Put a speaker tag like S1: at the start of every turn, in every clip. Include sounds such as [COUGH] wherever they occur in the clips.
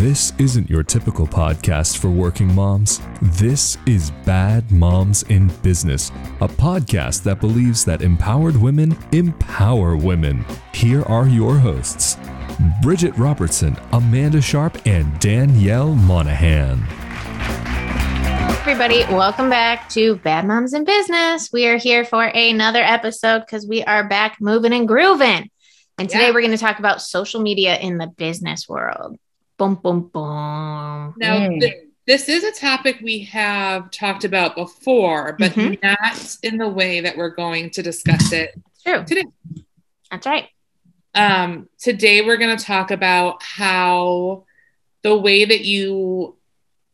S1: This isn't your typical podcast for working moms. This is Bad Moms in Business, a podcast that believes that empowered women empower women. Here are your hosts Bridget Robertson, Amanda Sharp, and Danielle Monahan.
S2: Everybody, welcome back to Bad Moms in Business. We are here for another episode because we are back moving and grooving. And today
S3: Yeah.
S2: we're going to talk about social media in the business world. Boom, boom, boom.
S3: Now,
S4: Mm.
S3: th- this is a topic we have talked about before, but
S2: Mhm.
S3: not in the way that we're going to discuss it
S2: true.
S3: today.
S2: That's right.
S3: Um, today, we're going to talk about how the way that you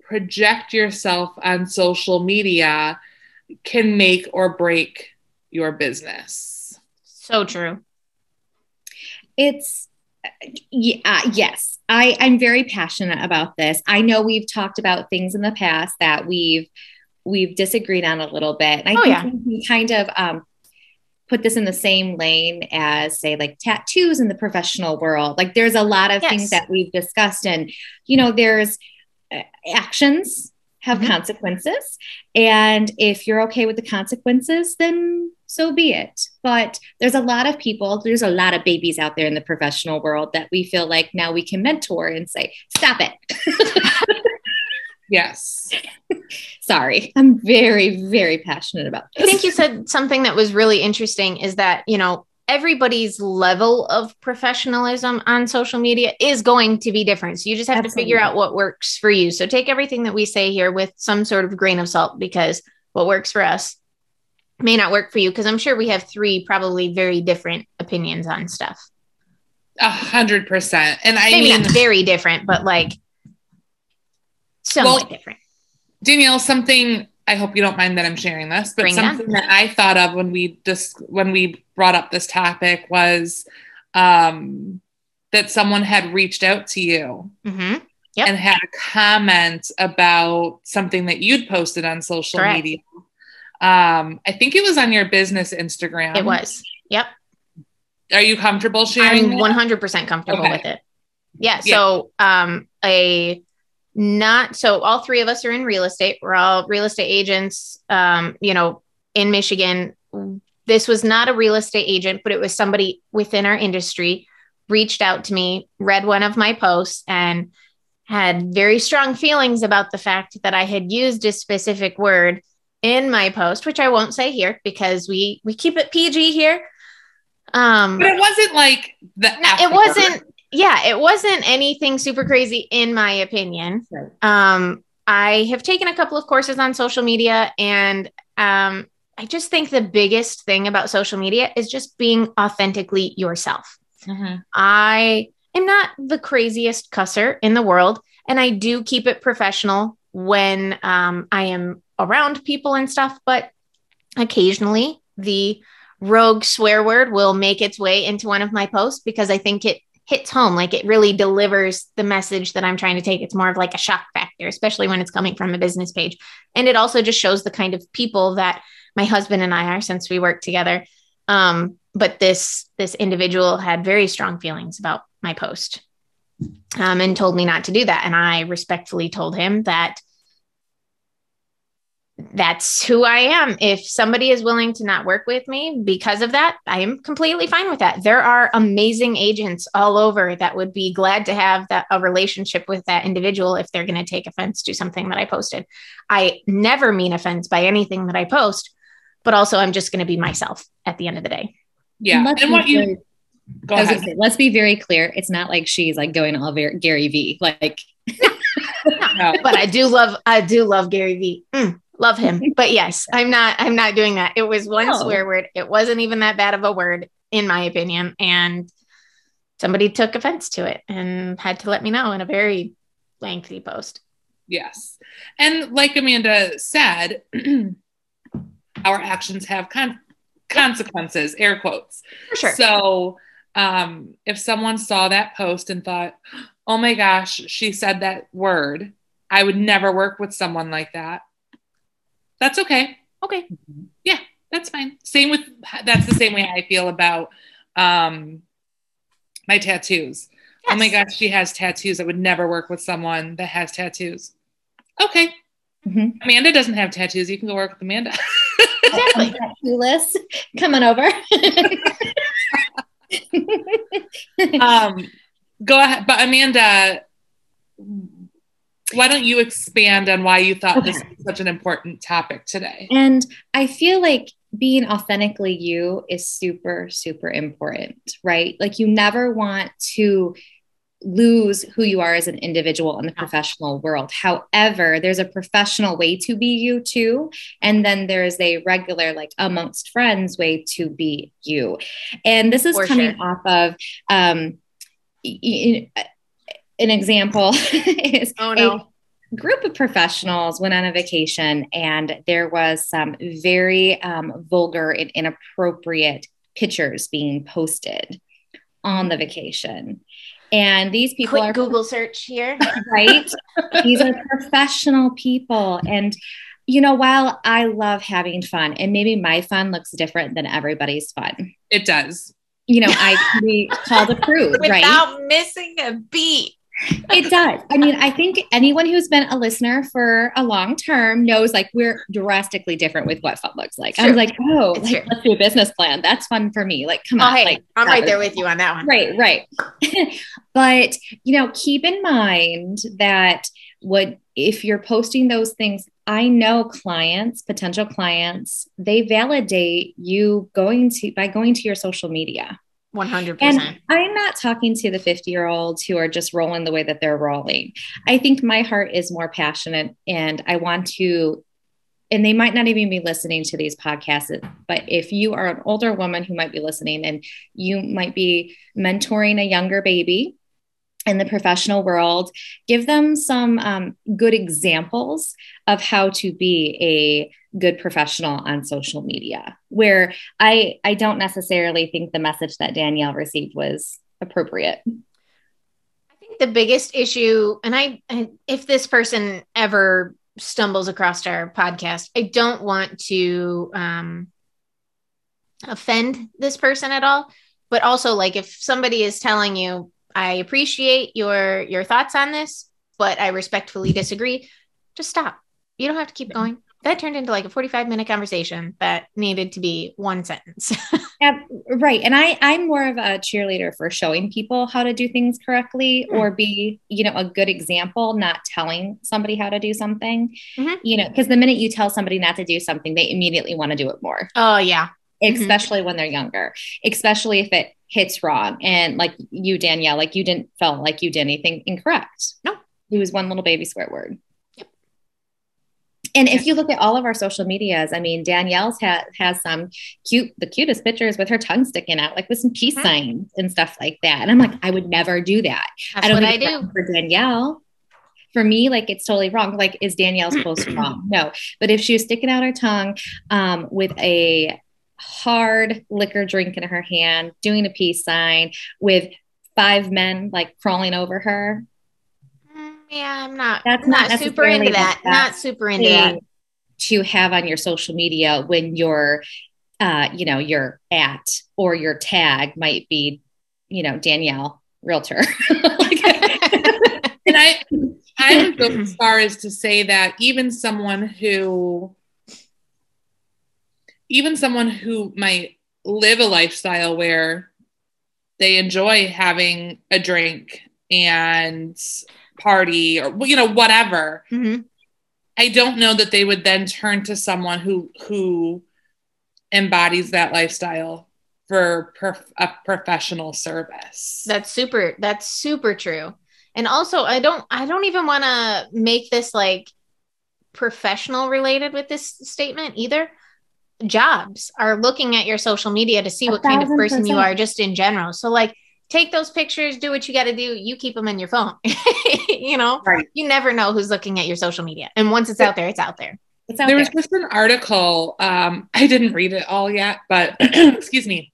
S3: project yourself on social media can make or break your business.
S2: So true.
S4: it's yeah, uh, yes i i'm very passionate about this i know we've talked about things in the past that we've we've disagreed on a little bit and i
S2: Oh,
S4: think
S2: yeah.
S4: we kind of um put this in the same lane as say like tattoos in the professional world like there's a lot of
S2: Yes.
S4: things that we've discussed and you know there's uh, actions have
S2: Mhm.
S4: consequences and if you're okay with the consequences then so be it but there's a lot of people there's a lot of babies out there in the professional world that we feel like now we can mentor and say stop it [LAUGHS]
S3: Yes.
S4: sorry i'm very very passionate about
S2: I think you said something that was really interesting is that, you know, everybody's level of professionalism on social media is going to be different. So you just have to figure out what works for you. So take everything that we say here with some sort of grain of salt because what works for us may not work for you because I'm sure we have three probably very different opinions on stuff.
S3: A hundred percent. And I
S2: Maybe
S3: mean,
S2: very different, but like somewhat
S3: Well,
S2: different.
S3: Danielle, something I hope you don't mind that I'm sharing this, but
S2: Bring
S3: something that I thought of when we just when we brought up this topic was um, that someone had reached out to you
S2: hmm Yep.
S3: and had a comment about something that you'd posted on social
S2: Correct.
S3: media. Um, I think it was on your business Instagram.
S2: It was. Yep.
S3: Are you comfortable sharing?
S2: I'm 100% comfortable
S3: Okay.
S2: with it. Yeah.
S3: Yeah.
S2: So, um, a not so all three of us are in real estate. We're all real estate agents, um, you know, in Michigan. This was not a real estate agent, but it was somebody within our industry reached out to me, read one of my posts, and had very strong feelings about the fact that I had used a specific word in my post, which I won't say here because we we keep it PG here. Um,
S3: But it wasn't like the.
S2: no, it wasn't. Yeah, it wasn't anything super crazy, in my opinion.
S4: Right.
S2: Um, I have taken a couple of courses on social media, and um, I just think the biggest thing about social media is just being authentically yourself.
S3: Mhm.
S2: I am not the craziest cusser in the world, and I do keep it professional when um, I am around people and stuff. But occasionally, the rogue swear word will make its way into one of my posts because I think it hits home. Like it really delivers the message that I'm trying to take. It's more of like a shock factor, especially when it's coming from a business page. And it also just shows the kind of people that my husband and I are since we work together. Um, but this this individual had very strong feelings about my post um, and told me not to do that. And I respectfully told him that that's who I am. If somebody is willing to not work with me because of that, I am completely fine with that. There are amazing agents all over that would be glad to have that a relationship with that individual if they're going to take offense to something that I posted. I never mean offense by anything that I post, but also I'm just going to be myself at the end of the day.
S3: Yeah.
S4: Let's
S3: And
S4: be
S3: what you
S4: very-
S3: go ahead.
S4: say, let's be very clear it's not like she's like going all very Gary Vee like [LAUGHS]
S3: No.
S2: but I do love I do love Gary Vee. Mm, love him. [LAUGHS] But yes, I'm not I'm not doing that. It was one
S4: No.
S2: swear word. It wasn't even that bad of a word in my opinion and somebody took offense to it and had to let me know in a very lengthy post.
S3: Yes. And like Amanda said, [CLEARS THROAT] our actions have con- consequences, air quotes.
S2: For sure.
S3: So um, if someone saw that post and thought, oh my gosh, she said that word, I would never work with someone like that. That's okay.
S2: okay.
S3: Yeah, that's fine. Same with, that's the same way I feel about um, my tattoos. Oh my gosh, she has tattoos. I would never work with someone that has tattoos. Okay.
S4: Mhm.
S3: Amanda doesn't have tattoos. You can go work with Amanda. [LAUGHS]
S2: Exactly. [LAUGHS]
S4: Tattoo-less coming over. [LAUGHS]
S3: um, go ahead. But Amanda, why don't you expand on why you thought this
S4: Okay.
S3: was such an important topic today?
S4: And I feel like being authentically you is super, super important, right? Like you never want to lose who you are as an individual in the professional world. However, there's a professional way to be you too. And then there's a regular, like amongst friends, way to be you. And this is
S2: For
S4: coming
S2: sure.
S4: off of um, an example [LAUGHS] is
S2: Oh
S4: a group of professionals went on a vacation and there was some very um, vulgar and inappropriate pictures being posted on the vacation and these people
S2: Quick
S4: are
S2: Google search here. [LAUGHS]
S4: right these are professional people and you know while i love having fun and maybe my fun looks different than everybody's fun
S3: It does.
S4: you know i can be called a prude [LAUGHS] right
S2: Without missing a beat.
S4: It does. I mean, I think anyone who's been a listener for a long term knows like we're drastically different with what fun looks like. I
S2: was
S4: like, oh, like, let's do a business plan. That's fun for me. Like, come
S2: Oh,
S4: on.
S2: hey,
S4: like,
S2: I'm right
S4: was-
S2: there with you on that one.
S4: Right, right. [LAUGHS] but, you know, keep in mind that what if you're posting those things, I know clients, potential clients, they validate you going to by going to your social media.
S2: 100%.
S4: And I'm not talking to the 50 year olds who are just rolling the way that they're rolling. I think my heart is more passionate and I want to, and they might not even be listening to these podcasts, but if you are an older woman who might be listening and you might be mentoring a younger baby in the professional world, give them some um, good examples of how to be a good professional on social media where I I don't necessarily think the message that Danielle received was appropriate.
S2: I think the biggest issue, and I, I, if this person ever stumbles across our podcast, I don't want to um, offend this person at all. But also, like, if somebody is telling you, "I appreciate your your thoughts on this, but I respectfully disagree," just stop. You don't have to keep going. That turned into like a 45 minute conversation that needed to be one sentence. [LAUGHS]
S4: Yeah, right. And I I'm more of a cheerleader for showing people how to do things correctly
S2: Hmm.
S4: or be, you know, a good example, not telling somebody how to do something.
S2: Mhm.
S4: You know, because the minute you tell somebody not to do something, they immediately want to do it more.
S2: oh, yeah. Mhm.
S4: especially when they're younger, especially if it hits wrong. And like you, Danielle, like you didn't felt like you did anything incorrect.
S2: No.
S4: It was one little baby swear word. And if you look at all of our social medias, I mean, Danielle's ha- has some cute, the cutest pictures with her tongue sticking out, like with some peace
S2: Mhm.
S4: signs and stuff like that. And I'm like, I would never do that.
S2: That's
S4: I don't
S2: what I do.
S4: for Danielle. For me, like it's totally wrong. Like, is Danielle's [CLEARS THROAT] post wrong? No. But if she was sticking out her tongue um, with a hard liquor drink in her hand, doing a peace sign with five men like crawling over her,
S2: Yeah, I'm not.
S4: That's
S2: not,
S4: not
S2: super into that. Not super into that.
S4: to have on your social media when your, uh, you know, your at or your tag might be, you know, Danielle realtor. [LAUGHS] Like- [LAUGHS]
S3: And I, I would go as far as to say that even someone who, even someone who might live a lifestyle where they enjoy having a drink and party or you know whatever,
S2: Mhm.
S3: I don't know that they would then turn to someone who who embodies that lifestyle for prof- a professional service.
S2: That's super. That's super true. And also, I don't. I don't even want to make this like professional related with this statement either. Jobs are looking at your social media to see what kind of person you are, just in general. So, like, take those pictures, do what you got to do. You keep them in your phone. [LAUGHS] you know,
S3: Right.
S2: you never know who's looking at your social media, and once it's out there, it's out there.
S4: it's out
S3: there
S4: there.
S3: was just an article um i didn't read it all yet but [CLEARS THROAT] excuse me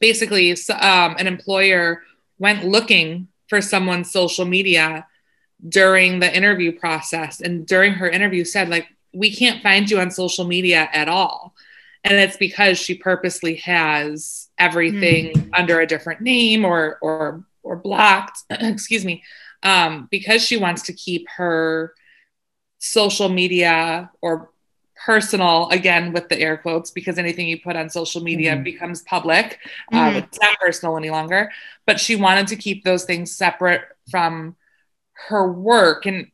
S3: basically s- um, an employer went looking for someone's social media during the interview process and during her interview said like we can't find you on social media at all and it's because she purposely has everything under a different name or or or blocked, [CLEARS THROAT] excuse me, um, because she wants to keep her social media or personal again with the air quotes because anything you put on social media
S2: Mm-hmm.
S3: becomes public um,
S2: Mhm.
S3: it's not personal any longer but she wanted to keep those things separate from her work and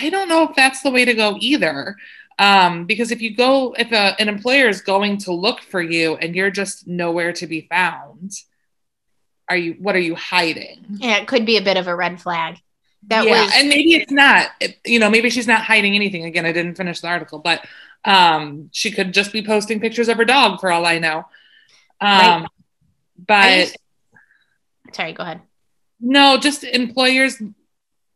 S3: i don't know if that's the way to go either um, because if you go if a, an employer is going to look for you and you're just nowhere to be found are you what are you hiding
S2: Yeah, it could be a bit of a red flag. That
S3: yeah,
S2: was
S3: and maybe it's not. You know, maybe she's not hiding anything. Again, I didn't finish the article, but um, she could just be posting pictures of her dog for all I know. Um,
S2: I
S3: but
S2: sorry, go ahead.
S3: no, just employers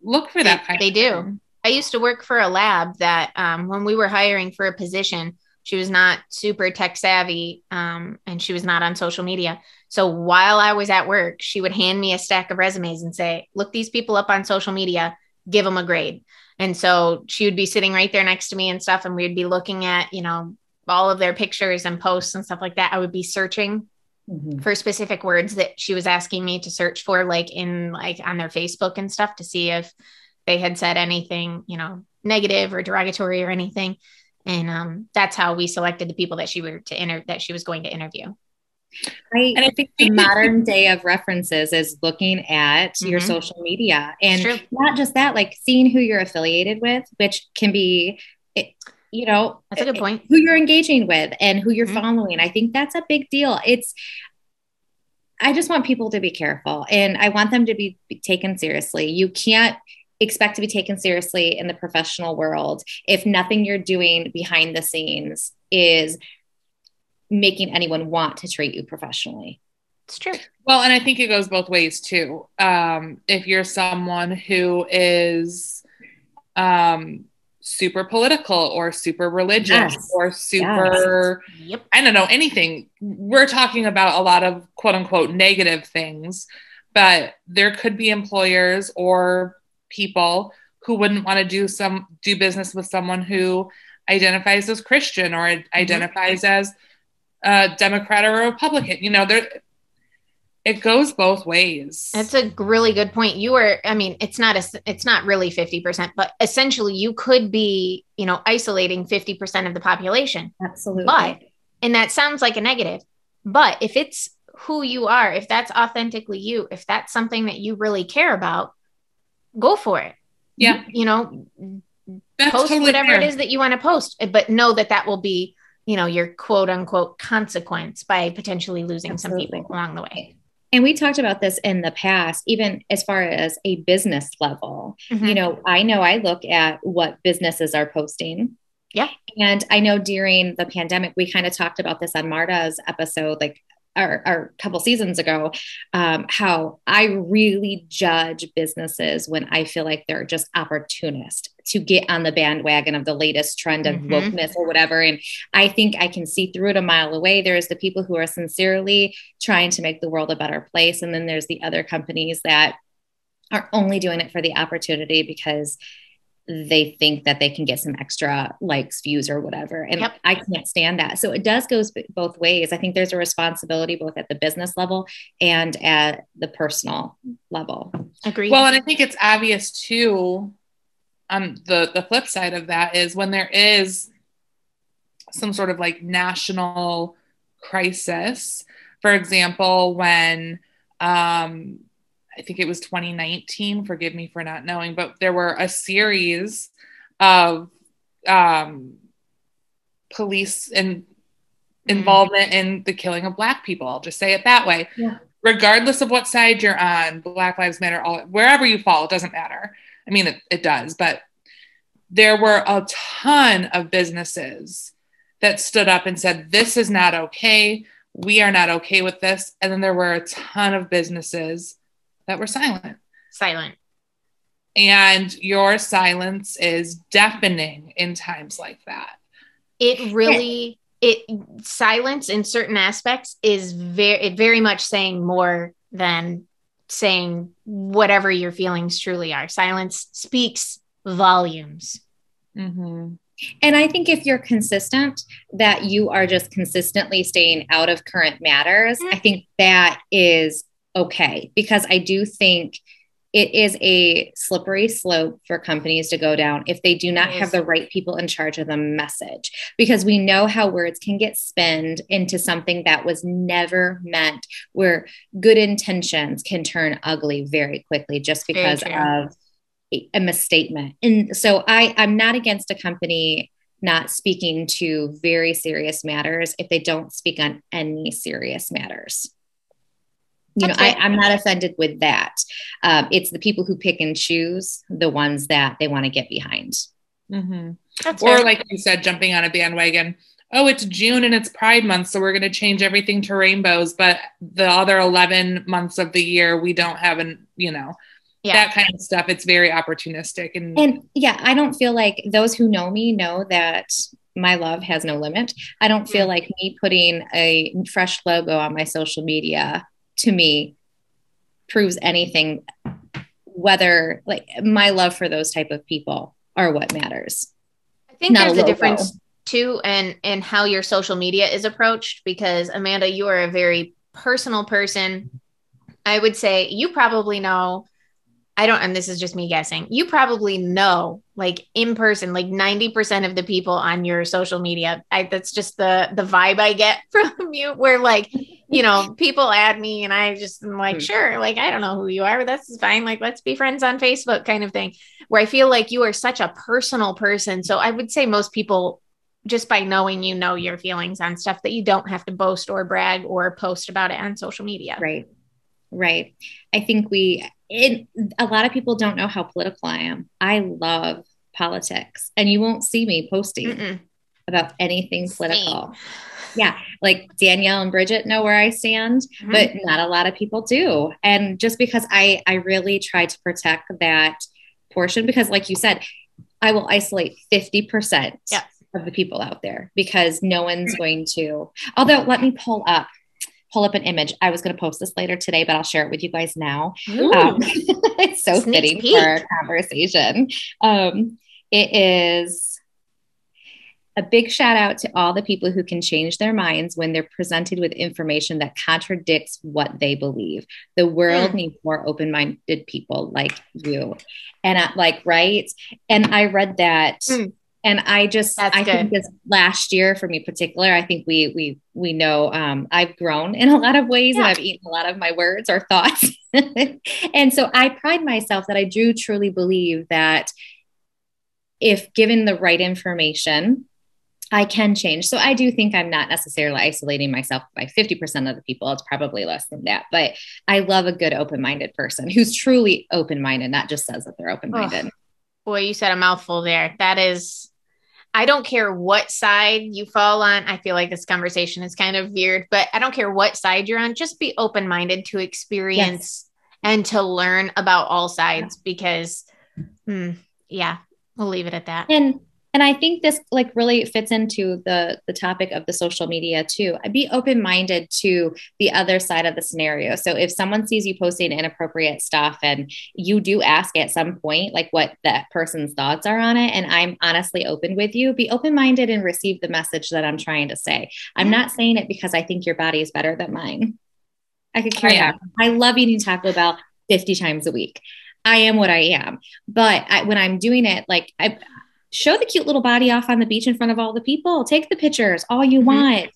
S3: look for that
S2: They-
S3: kind.
S2: they do. I used to work for a lab that um, when we were hiring for a position, she was not super tech savvy um, and she was not on social media. So while I was at work, she would hand me a stack of resumes and say, Look these people up on social media, give them a grade. And so she would be sitting right there next to me and stuff. And we'd be looking at, you know, all of their pictures and posts and stuff like that. I would be searching
S4: Mhm.
S2: for specific words that she was asking me to search for like in like on their facebook and stuff to see if they had said anything you know negative or derogatory or anything and um, that's how we selected the people that she were to enter that she was going to interview
S4: Right.
S3: And I think
S4: the modern day of references is looking at your
S2: Mhm.
S4: social media and not just that, like seeing who you're affiliated with, which can be, you know,
S2: that's a good point
S4: who you're engaging with and who you're
S2: Mhm.
S4: following. I think that's a big deal. It's, I just want people to be careful and I want them to be, be taken seriously. You can't expect to be taken seriously in the professional world if nothing you're doing behind the scenes is making anyone want to treat you professionally.
S2: it's true
S3: Well, and I think it goes both ways too. Um, if you're someone who is um, super political or super religious
S4: Yes.
S3: or super,
S2: yep
S3: I don't know, anything, we're talking about a lot of quote unquote negative things, but there could be employers or people who wouldn't want to do some do business with someone who identifies as Christian or mm-hmm. identifies as a Democrat or a Republican. You know, there it goes both ways.
S2: That's a really good point. You were, I mean, it's not a, it's not really 50%, but essentially you could be, you know, isolating 50% of the population.
S4: Absolutely.
S2: But, and that sounds like a negative, but if it's who you are, if that's authentically you, if that's something that you really care about, go for it.
S3: yeah,
S2: You know,
S3: that's
S2: post
S3: totally
S2: whatever
S3: fair.
S2: it is that you want to post, but know that that will be, you know, your quote unquote consequence by potentially losing some people along the way.
S4: and we talked about this in the past, even as far as a business level.
S2: Mhm.
S4: You know, I know I look at what businesses are posting.
S2: Yeah.
S4: And I know during the pandemic, we kind of talked about this on Marta's episode, like our, our couple seasons ago, um, how I really judge businesses when I feel like they're just opportunist to get on the bandwagon of the latest trend of
S2: Mhm.
S4: wokeness or whatever. And I think I can see through it a mile away. There's the people who are sincerely trying to make the world a better place. And then there's the other companies that are only doing it for the opportunity because they think that they can get some extra likes, views, or whatever. And
S2: Yep.
S4: I can't stand that. So it does go both ways. I think there's a responsibility both at the business level and at the personal level.
S2: Agreed.
S3: Well, and I think it's obvious too. On the the flip side of that is when there is some sort of like national crisis. For example, when um, I think it was 2019. Forgive me for not knowing, but there were a series of um, police and involvement in the killing of black people. I'll just say it that way.
S4: Yeah.
S3: Regardless of what side you're on, Black Lives Matter, all wherever you fall, it doesn't matter. I mean, it, it does, but there were a ton of businesses that stood up and said, This is not okay. We are not okay with this. And then there were a ton of businesses that were silent.
S2: silent.
S3: And your silence is deafening in times like that.
S2: It really it silence in certain aspects is very it very much saying more than saying whatever your feelings truly are. Silence speaks volumes.
S3: Mm-hmm.
S4: And I think if you're consistent, that you are just consistently staying out of current matters,
S2: Mm.
S4: I think that is okay because I do think it is a slippery slope for companies to go down if they do not have the right people in charge of the message because we know how words can get spinned into something that was never meant where good intentions can turn ugly very quickly just because of a, a misstatement. And so i i'm not against a company not speaking to very serious matters if they don't speak on any serious matters you know I, am not offended with that um, it's the people who pick and choose the ones that they want to get behind
S3: mm-hmm. or fair. like you said jumping on a bandwagon oh it's june and it's pride month so we're going to change everything to rainbows but the other 11 months of the year we don't have an you know yeah. that kind of stuff it's very opportunistic and
S4: and yeah i don't feel like those who know me know that my love has no limit i don't feel like me putting a fresh logo on my social media to me proves anything whether like my love for those type of people are what matters.
S2: I think Not there's a, a difference too and and how your social media is approached because amanda you are a very personal person. I would say you probably know I don't, and this is just me guessing. You probably know, like in person, like ninety percent of the people on your social media. I, that's just the the vibe I get [LAUGHS] from you. Where like, you know, people add me, and I just am like, hmm. sure, like I don't know who you are, but that's fine. Like, let's be friends on Facebook, kind of thing. Where I feel like you are such a personal person. So I would say most people just by knowing you know your feelings on stuff that you don't have to boast or brag or post about it on social media.
S4: Right. Right. I think we it, a lot of people don't know how political I am. I love politics, and you won't see me posting Mm-mm. about anything political. Same. Yeah, like Danielle and Bridget know where I stand, mm-hmm. but not a lot of people do. And just because I I really try to protect that portion, because like you said, I will isolate fifty percent of the people out there because no one's going to. Although, let me pull up pull up an image. I was going to post this later today, but I'll share it with you guys now. Um, [LAUGHS] it's so Sneak fitting peek. for our conversation. Um, it is a big shout out to all the people who can change their minds when they're presented with information that contradicts what they believe. The world mm. needs more open minded people like you. And I, like, right. And I read that. Mm and I just That's I good. think this last year for me particular, I think we we we know um, I've grown in a lot of ways yeah. and I've eaten a lot of my words or thoughts. [LAUGHS] and so I pride myself that I do truly believe that if given the right information, I can change. So I do think I'm not necessarily isolating myself by 50% of the people. It's probably less than that. But I love a good open minded person who's truly open minded, not just says that they're open minded. Oh,
S2: boy, you said a mouthful there. That is I don't care what side you fall on. I feel like this conversation is kind of weird, but I don't care what side you're on. Just be open minded to experience yes. and to learn about all sides because, hmm, yeah, we'll leave it at that.
S4: And and i think this like really fits into the the topic of the social media too. Be open-minded to the other side of the scenario. So if someone sees you posting inappropriate stuff and you do ask at some point like what that person's thoughts are on it and i'm honestly open with you be open-minded and receive the message that i'm trying to say. I'm not saying it because i think your body is better than mine. I could carry on oh, i love eating taco bell 50 times a week. I am what I am. But I, when I'm doing it, like I, show the cute little body off on the beach in front of all the people. Take the pictures, all you mm-hmm. want.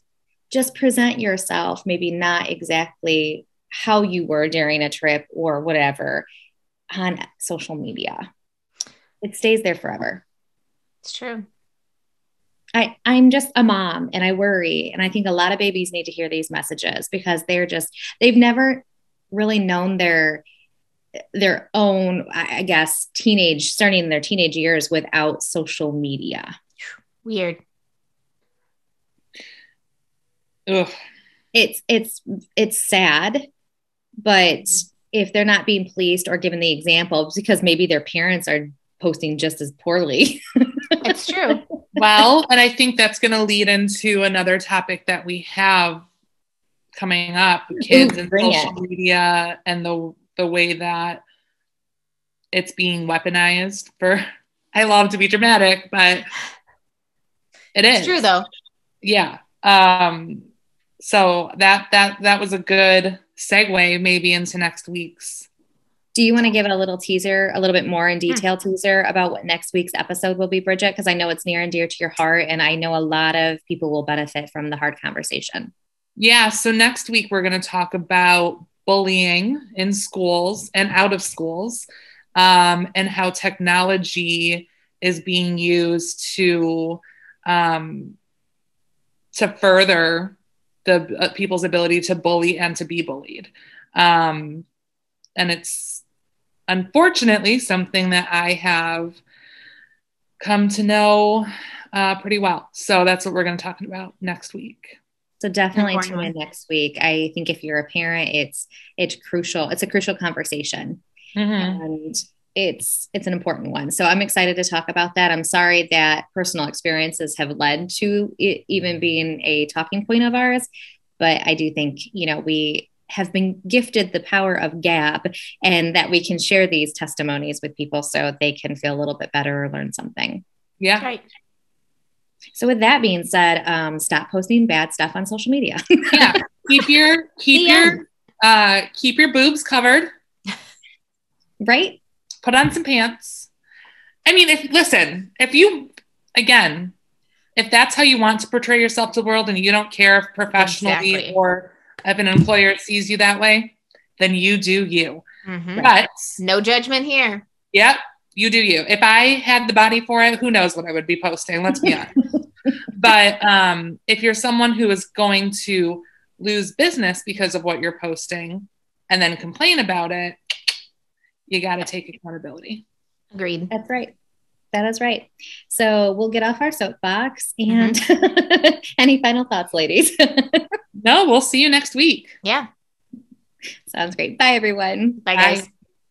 S4: Just present yourself, maybe not exactly how you were during a trip or whatever on social media. It stays there forever.
S2: It's true.
S4: I, I'm just a mom and I worry. And I think a lot of babies need to hear these messages because they're just, they've never really known their their own, I guess, teenage, starting in their teenage years without social media.
S2: Weird.
S3: Ugh.
S4: It's it's it's sad, but mm-hmm. if they're not being policed or given the example, because maybe their parents are posting just as poorly. [LAUGHS]
S2: it's true.
S3: Well, and I think that's going to lead into another topic that we have coming up kids Ooh, and social it. media and the the way that it's being weaponized for [LAUGHS] I love to be dramatic, but it is.
S2: It's true though.
S3: Yeah. Um so that that that was a good segue maybe into next week's.
S4: Do you want to give it a little teaser, a little bit more in detail hmm. teaser about what next week's episode will be, Bridget? Because I know it's near and dear to your heart, and I know a lot of people will benefit from the hard conversation.
S3: Yeah. So next week, we're going to talk about bullying in schools and out of schools um, and how technology is being used to um, to further the uh, people's ability to bully and to be bullied. Um, and it's unfortunately something that i have come to know uh, pretty well. So that's what we're going to talk about next week
S4: so definitely tune in next week. I think if you're a parent, it's it's crucial. It's a crucial conversation, mm-hmm. and it's it's an important one. So I'm excited to talk about that. I'm sorry that personal experiences have led to it even being a talking point of ours, but I do think you know we have been gifted the power of gab and that we can share these testimonies with people so they can feel a little bit better or learn something.
S3: Yeah. Right.
S4: So with that being said, um, stop posting bad stuff on social media. [LAUGHS]
S3: yeah, keep your keep your uh, keep your boobs covered.
S4: Right.
S3: Put on some pants. I mean, if listen, if you again, if that's how you want to portray yourself to the world, and you don't care if professionally exactly. or if an employer sees you that way, then you do you. Mm-hmm. But
S2: no judgment here.
S3: Yep you do you. If I had the body for it, who knows what I would be posting? Let's be honest. but um, if you're someone who is going to lose business because of what you're posting and then complain about it, you got to take accountability.
S2: Agreed.
S4: That's right. That is right. So we'll get off our soapbox and mm-hmm. [LAUGHS] any final thoughts, ladies? [LAUGHS]
S3: no, we'll see you next week.
S2: Yeah.
S4: Sounds great. Bye, everyone.
S2: Bye, guys. Bye.